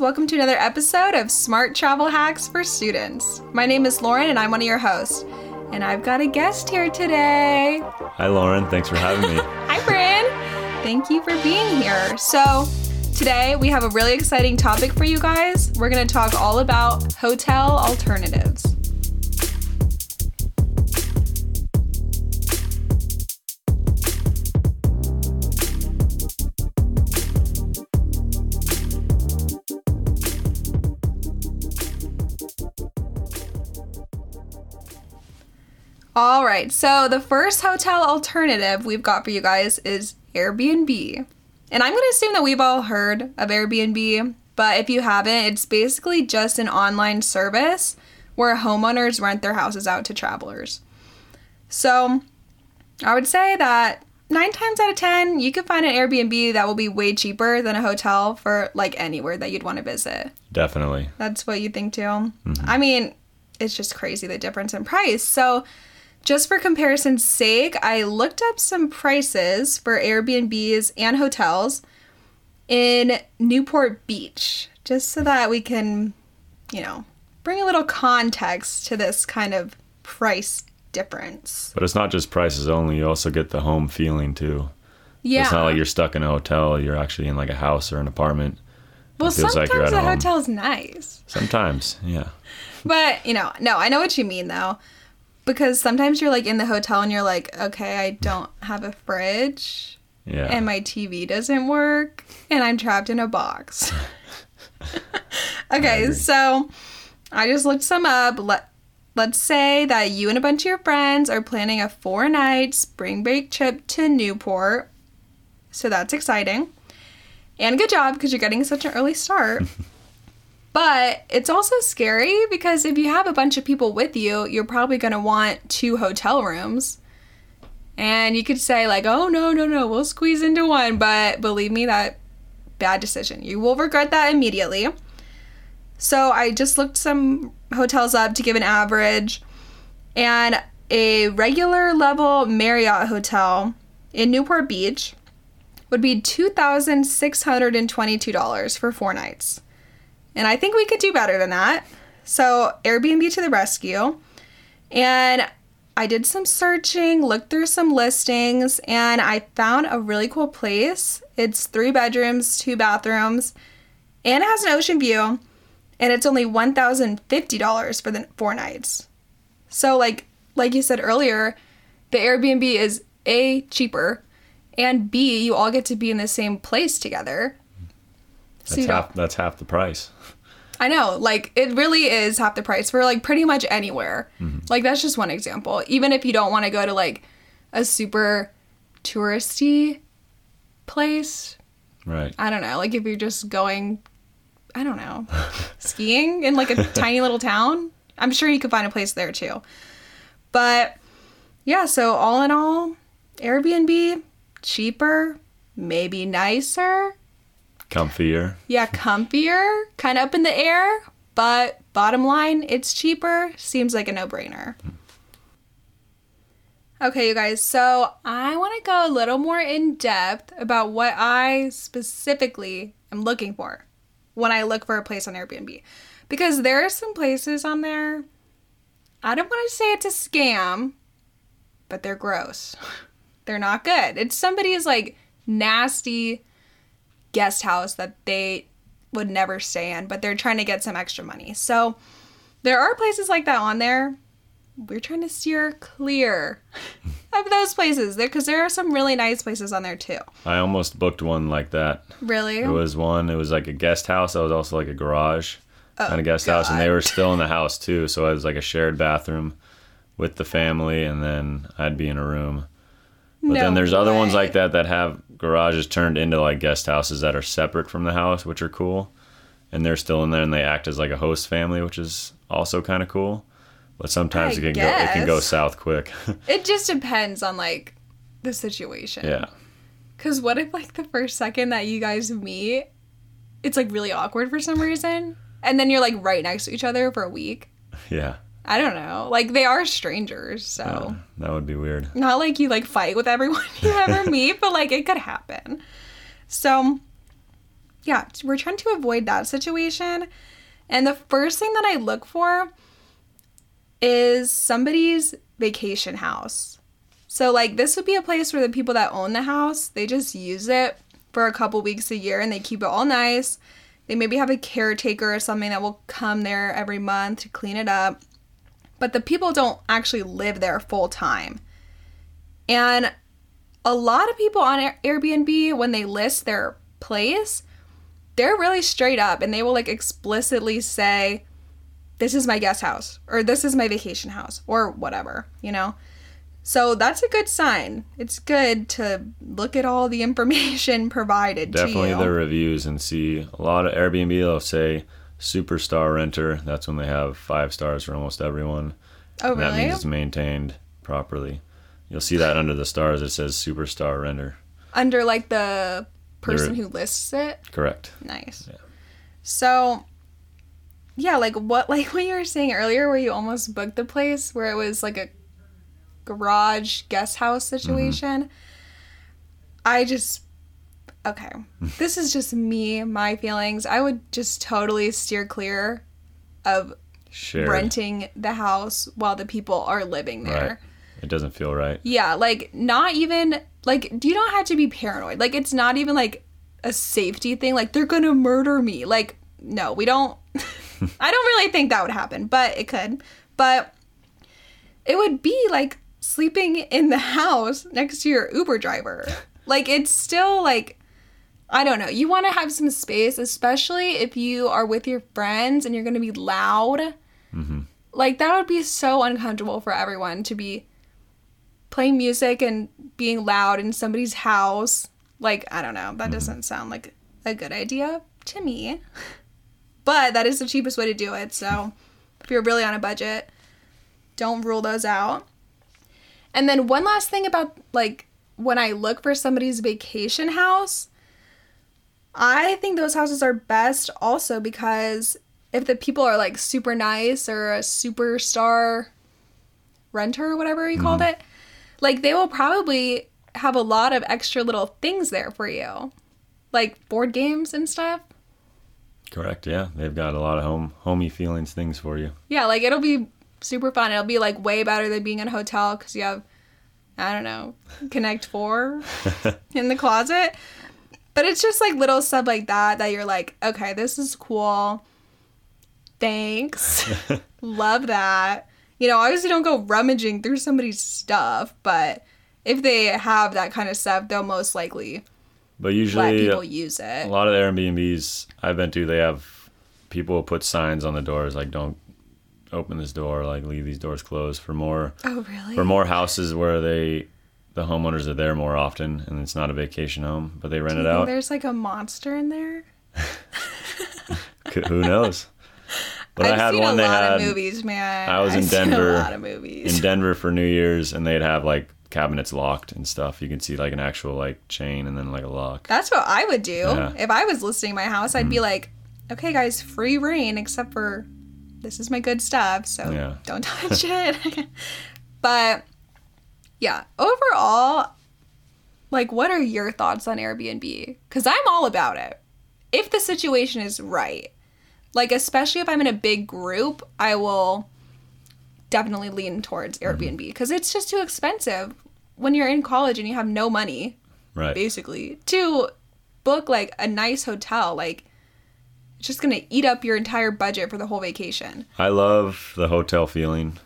Welcome to another episode of Smart Travel Hacks for Students. My name is Lauren and I'm one of your hosts. And I've got a guest here today. Hi, Lauren. Thanks for having me. Hi, Bryn. Thank you for being here. So, today we have a really exciting topic for you guys. We're going to talk all about hotel alternatives. All right, so the first hotel alternative we've got for you guys is Airbnb. And I'm going to assume that we've all heard of Airbnb, but if you haven't, it's basically just an online service where homeowners rent their houses out to travelers. So I would say that nine times out of 10, you can find an Airbnb that will be way cheaper than a hotel for like anywhere that you'd want to visit. Definitely. That's what you think too. Mm-hmm. I mean, it's just crazy the difference in price. So, just for comparison's sake, I looked up some prices for Airbnbs and hotels in Newport Beach, just so that we can, you know, bring a little context to this kind of price difference. But it's not just prices only. You also get the home feeling too. Yeah. It's not like you're stuck in a hotel. You're actually in like a house or an apartment. well, it feels sometimes like you're at a home. hotel's nice. Sometimes, yeah. But, you know, no, I know what you mean though. Because sometimes you're like in the hotel and you're like, okay, I don't have a fridge Yeah. and my TV doesn't work and I'm trapped in a box. okay, agree. so I just looked some up. Let let's say that you and a bunch of your friends are planning a four night spring break trip to Newport. So that's exciting. And good job because you're getting such an early start. But it's also scary because if you have a bunch of people with you, you're probably going to want two hotel rooms. And you could say, like, oh, no, no, no, we'll squeeze into one. But believe me, that bad decision. You will regret that immediately. So I just looked some hotels up to give an average. And a regular level Marriott hotel in Newport Beach would be $2,622 for four nights. And I think we could do better than that. So, Airbnb to the rescue. And I did some searching, looked through some listings, and I found a really cool place. It's three bedrooms, two bathrooms, and it has an ocean view. And it's only $1,050 for the four nights. So, like, like you said earlier, the Airbnb is A, cheaper, and B, you all get to be in the same place together. So That's don't- half that's half the price. I know, like it really is half the price for like pretty much anywhere. Mm-hmm. Like that's just one example. Even if you don't want to go to like a super touristy place, Right. I don't know. Like if you're just going, I don't know, skiing in like a tiny little town, I'm sure you could find a place there too. But yeah, so all in all, Airbnb cheaper, maybe nicer, Comfier. yeah, comfier, kind of up in the air, but bottom line, it's cheaper. Seems like a no brainer. Okay, you guys, so I want to go a little more in depth about what I specifically am looking for when I look for a place on Airbnb. Because there are some places on there, I don't want to say it's a scam, but they're gross. They're not good. It's somebody's like nasty guest house that they would never stay in, but they're trying to get some extra money. So there are places like that on there. We're trying to steer clear of those places because there are some really nice places on there too. I almost booked one like that. Really? It was one. It was like a guest house. That was also like a garage Oh, kind of guest house, and they were oh, still in the house too. So it was like a shared bathroom with the family, and then I'd be in a room. But No then there's other ones like that that have garages turned into like guest houses that are separate from the house, which are cool. And they're still in there, and they act as like a host family, which is also kind of cool. But sometimes I it can go it can go south quick. It just depends on like the situation. yeah. Cause what if like the first second that you guys meet, it's like really awkward for some reason, and then you're like right next to each other for a week. Yeah. I don't know. Like they are strangers, so Uh, that would be weird. not like you like fight with everyone you ever meet, but like it could happen. So, yeah, we're trying to avoid that situation. And the first thing that I look for is somebody's vacation house. So like this would be a place where the people that own the house, they just use it for a couple weeks a year and they keep it all nice. They maybe have a caretaker or something that will come there every month to clean it up. But the people don't actually live there full time. And a lot of people on Airbnb when they list their place, they're really straight up and they will like explicitly say this is my guest house or this is my vacation house or whatever, you know? So that's a good sign. It's good to look at all the information provided Definitely to you. the reviews and see a lot of Airbnb. They'll say superstar renter. That's when they have five stars for almost everyone. oh, And that means it's maintained properly. You'll see that under the stars. It says superstar renter. Under like the person The- who lists it. Correct. Nice. Yeah. So, yeah, like what, like what you were saying earlier, where you almost booked the place, where it was like a garage guest house mm-hmm. situation. I just, okay, this is just me, my feelings. I would just totally steer clear of Shared. renting the house while the people are living there. Right. It doesn't feel right. Yeah, like not even like do you don't have to be paranoid. Like it's not even like a safety thing. Like they're gonna murder me. Like no, we don't. I don't really think that would happen, but it could. But it would be like sleeping in the house next to your Uber driver. like it's still like I don't know. You want to have some space, especially if you are with your friends and you're going to be loud. Mm-hmm. Like that would be so uncomfortable for everyone to be playing music and being loud in somebody's house. Like, I don't know. That mm-hmm. doesn't sound like a good idea to me. But that is the cheapest way to do it. So, if you're really on a budget, don't rule those out. And then one last thing about like when I look for somebody's vacation house, I think those houses are best also because if the people are like super nice or a superstar renter or whatever you called mm-hmm. it, like they will probably have a lot of extra little things there for you. Like board games and stuff. Correct. Yeah. They've got a lot of home homey feelings things for you. Yeah, like it'll be super fun. It'll be like way better than being in a hotel because you have, I don't know, Connect Four in the closet. But it's just like little stuff like that that you're like, okay, this is cool. Thanks. Love that. You know, obviously don't go rummaging through somebody's stuff, but if they have that kind of stuff, they'll most likely But let usually people use it. a lot of the Airbnbs I've been to, they have people put signs on the doors like don't open this door, like leave these doors closed for more Oh, really? for more houses where they the homeowners are there more often and it's not a vacation home, but they rent it out. There's like a monster in there. Who knows? But I've I had one a they lot had of movies, man. I was in I've seen Denver- A lot of movies. in Denver for New Year's and they'd have like cabinets locked and stuff. You can see like an actual like chain and then like a lock. That's what I would do Yeah. if I was listing my house. I'd be mm. like, okay, guys, free reign, except for this is my good stuff, so Yeah. don't touch it. but yeah, overall, like, what are your thoughts on Airbnb? Because I'm all about it. If the situation is right, like, especially if I'm in a big group, I will definitely lean towards mm-hmm. Airbnb because it's just too expensive when you're in college and you have no money Right. basically to book like a nice hotel like it's just gonna eat up your entire budget for the whole vacation I love the hotel feeling,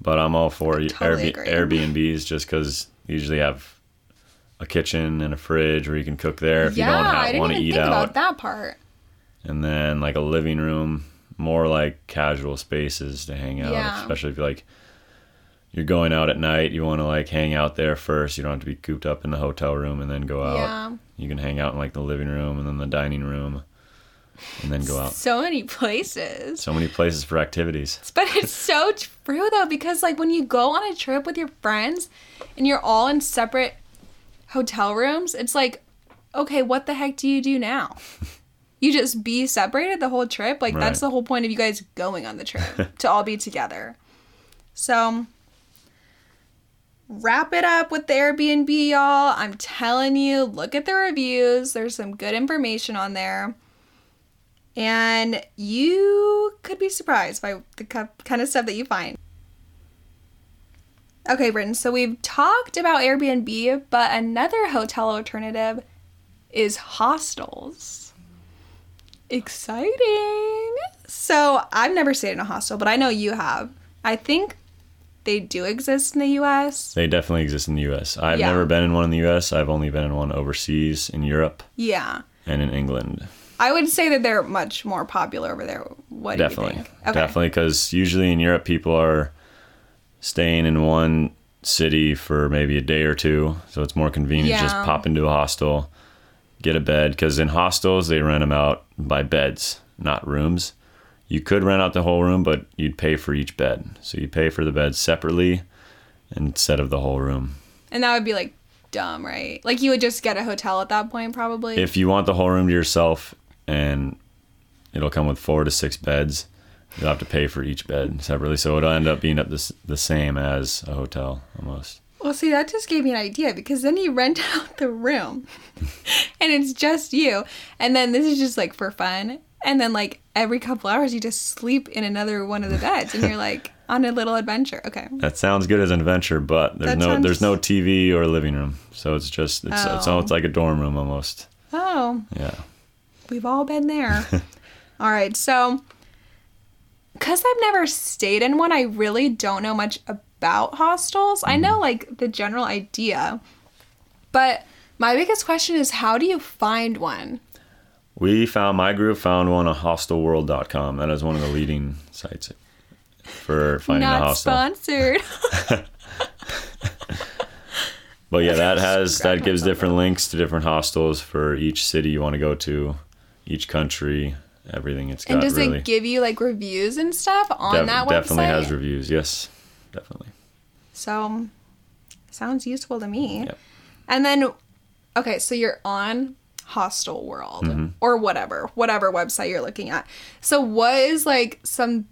but I'm all for totally Airb- Airbnbs just because you usually have a kitchen and a fridge where you can cook there if yeah you don't want to eat think out, about that part and then like a living room, more like casual spaces to hang out, Yeah. especially if you're like you're going out at night, you want to like hang out there first. You don't have to be cooped up in the hotel room and then go out. yeah You can hang out in like the living room and then the dining room, and then go out. so many places So many places for activities. but it's so true though because like when you go on a trip with your friends and you're all in separate hotel rooms it's like okay what the heck do you do now you just be separated the whole trip like that's the whole point of you guys going on the trip to all be together so wrap it up with the Airbnb, y'all. I'm telling you, look at the reviews. There's some good information on there. And you could be surprised by the kind of stuff that you find. Okay, Britton, so we've talked about Airbnb, but another hotel alternative is hostels. Exciting! So I've never stayed in a hostel, but I know you have. I think they do exist in the US. They definitely exist in the US. I've Yeah. never been in one in the US. I've only been in one overseas in Europe Yeah. and in England. I would say that they're much more popular over there. What do Definitely. you think? Okay. Definitely because usually in Europe people are staying in one city for maybe a day or two. So it's more convenient to just pop into a hostel, get a bed. Because in hostels, they rent them out by beds, not rooms. You could rent out the whole room, but you'd pay for each bed. So you pay for the bed separately instead of the whole room. And that would be like dumb, right? Like you would just get a hotel at that point, probably. If you want the whole room to yourself and it'll come with four to six beds, you'll have to pay for each bed separately. So it'll end up being up this, the same as a hotel almost. well, see, that just gave me an idea because then you rent out the room and it's just you. And then this is just like for fun. And then like every couple hours you just sleep in another one of the beds and you're like on a little adventure. Okay. That sounds good as an adventure, but there's That no sounds- there's no TV or living room, so it's just it's it's Oh. almost like a dorm room almost. Oh, Yeah, We've all been there. all right, so because I've never stayed in one, I really don't know much about hostels. I know mm-hmm. like the general idea, but my biggest question is how do you find one? we found my group found one on hostelworld.com. That is one of the leading sites for finding a Not hostel. sponsored. But yeah, that has that gives different links to different hostels for each city you want to go to, each country, everything. It's got and does really it give you like reviews and stuff on def- that website? definitely has reviews. Yes, definitely. So sounds useful to me. Yep. And then okay, so you're on Hostel World Mm-hmm. or whatever, whatever website you're looking at. So what is like some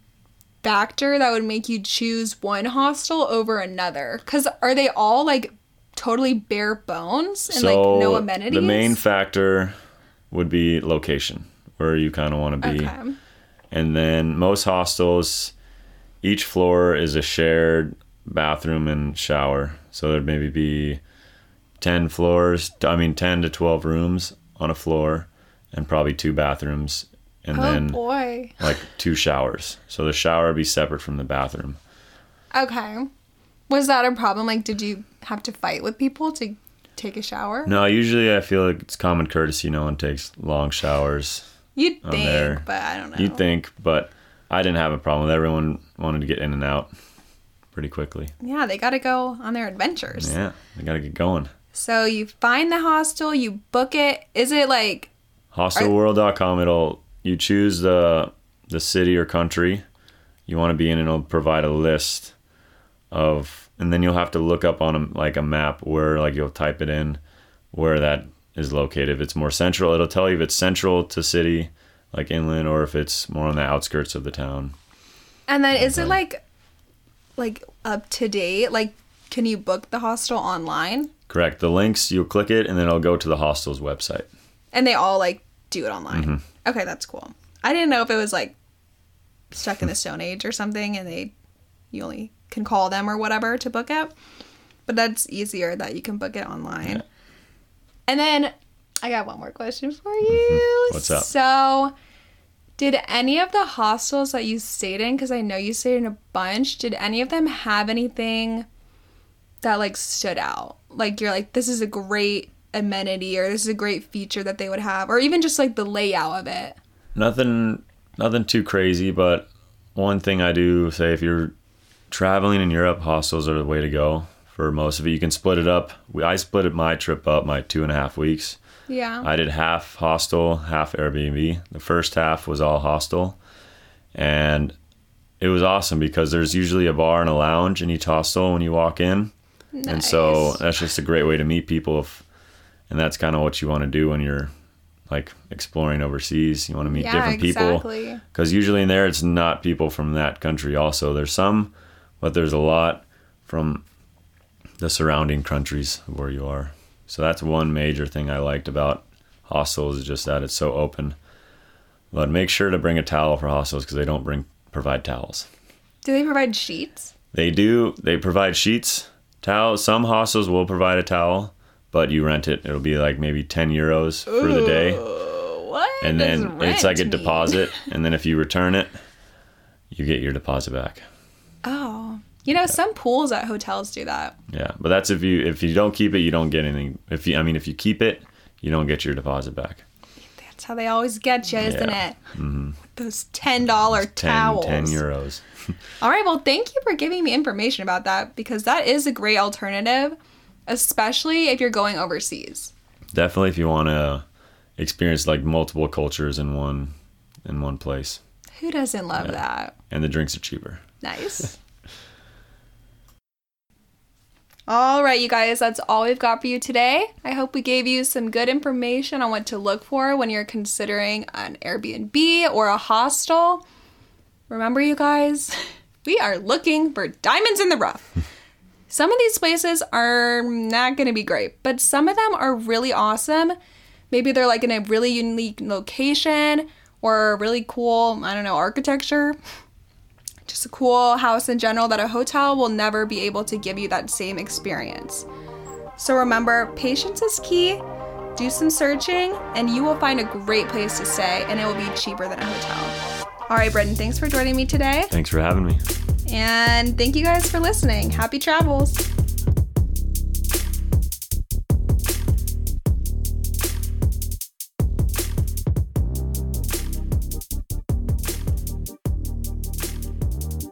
factor that would make you choose one hostel over another? Cuz are they all like totally bare bones and like no amenities? The main factor would be location, where you kind of want to be. Okay. And then most hostels, each floor is a shared bathroom and shower. So there'd maybe be 10 floors, I mean 10 to 12 rooms on a floor and probably two bathrooms and Oh then boy. like two showers. So the shower would be separate from the bathroom. Okay. Was that a problem? Like did you have to fight with people to take a shower? No, usually I feel like it's common courtesy. No one takes long showers. You'd think, there. but I don't know. You'd think, but I didn't have a problem with everyone wanted to get in and out pretty quickly. Yeah, they got to go on their adventures. Yeah, they gotta get going. So you find the hostel, you book it. Is it like Hostelworld.com. It'll you choose the the city or country you want to be in, and it'll provide a list of, and then you'll have to look up on a, like a map where like you'll type it in where that is located. If it's more central, it'll tell you if it's central to city, like inland, or if it's more on the outskirts of the town. and then is it like like up to date? Like can you book the hostel online? Correct. The links you'll click it, and then it'll go to the hostel's website. And they all like do it online. Mm-hmm. Okay, that's cool. I didn't know if it was like stuck in the stone age or something and they you only can call them or whatever to book it. But that's easier that you can book it online. And then I got one more question for mm-hmm. you. What's up? So, did any of the hostels that you stayed in, because I know you stayed in a bunch, did any of them have anything that like stood out? Like you're like, this is a great amenity or this is a great feature that they would have, or even just like the layout of it. Nothing, nothing too crazy, but one thing I do say if you're traveling in Europe, hostels are the way to go for most of it. You can split it up. We, I split it my trip up my two and a half weeks. Yeah. I did half hostel, half Airbnb. The first half was all hostel, and it was awesome because there's usually a bar and a lounge in each hostel when you walk in, and so that's just a great way to meet people. If, and that's kind of what you want to do when you're like exploring overseas. You want to meet yeah, different people because usually in there it's not people from that country also there's some but there's a lot from the surrounding countries where you are. So that's one major thing I liked about hostels is just that it's so open. But make sure to bring a towel for hostels because they don't bring provide towels. Do they provide sheets? They do. They provide sheets, towels. Some hostels will provide a towel, but you rent it. It'll be like maybe ten euros for the day, what? and then it's like a mean? deposit. And then if you return it, you get your deposit back. Oh, you know, some pools at hotels do that. Yeah, but that's if you if you don't keep it, you don't get anything. If you, I mean, if you keep it, you don't get your deposit back. That's how they always get you, isn't Yeah. it? Mm-hmm. Those ten dollar towels. 10 euros. All right, well, thank you for giving me information about that because that is a great alternative, especially if you're going overseas. Definitely, if you want to experience like multiple cultures in one in one place, Who doesn't love that? and the drinks are cheaper. Nice. all right, you guys, that's all we've got for you today. I hope we gave you some good information on what to look for when you're considering an Airbnb or a hostel. Remember, you guys, we are looking for diamonds in the rough. Some of these places are not going to be great, but some of them are really awesome. Maybe they're like in a really unique location or really cool, I don't know, architecture just a cool house in general that a hotel will never be able to give you that same experience. So remember, patience is key. Do some searching, and you will find a great place to stay, and it will be cheaper than a hotel. All right, Brendan, thanks for joining me today, Thanks for having me. and thank you guys for listening. Happy travels.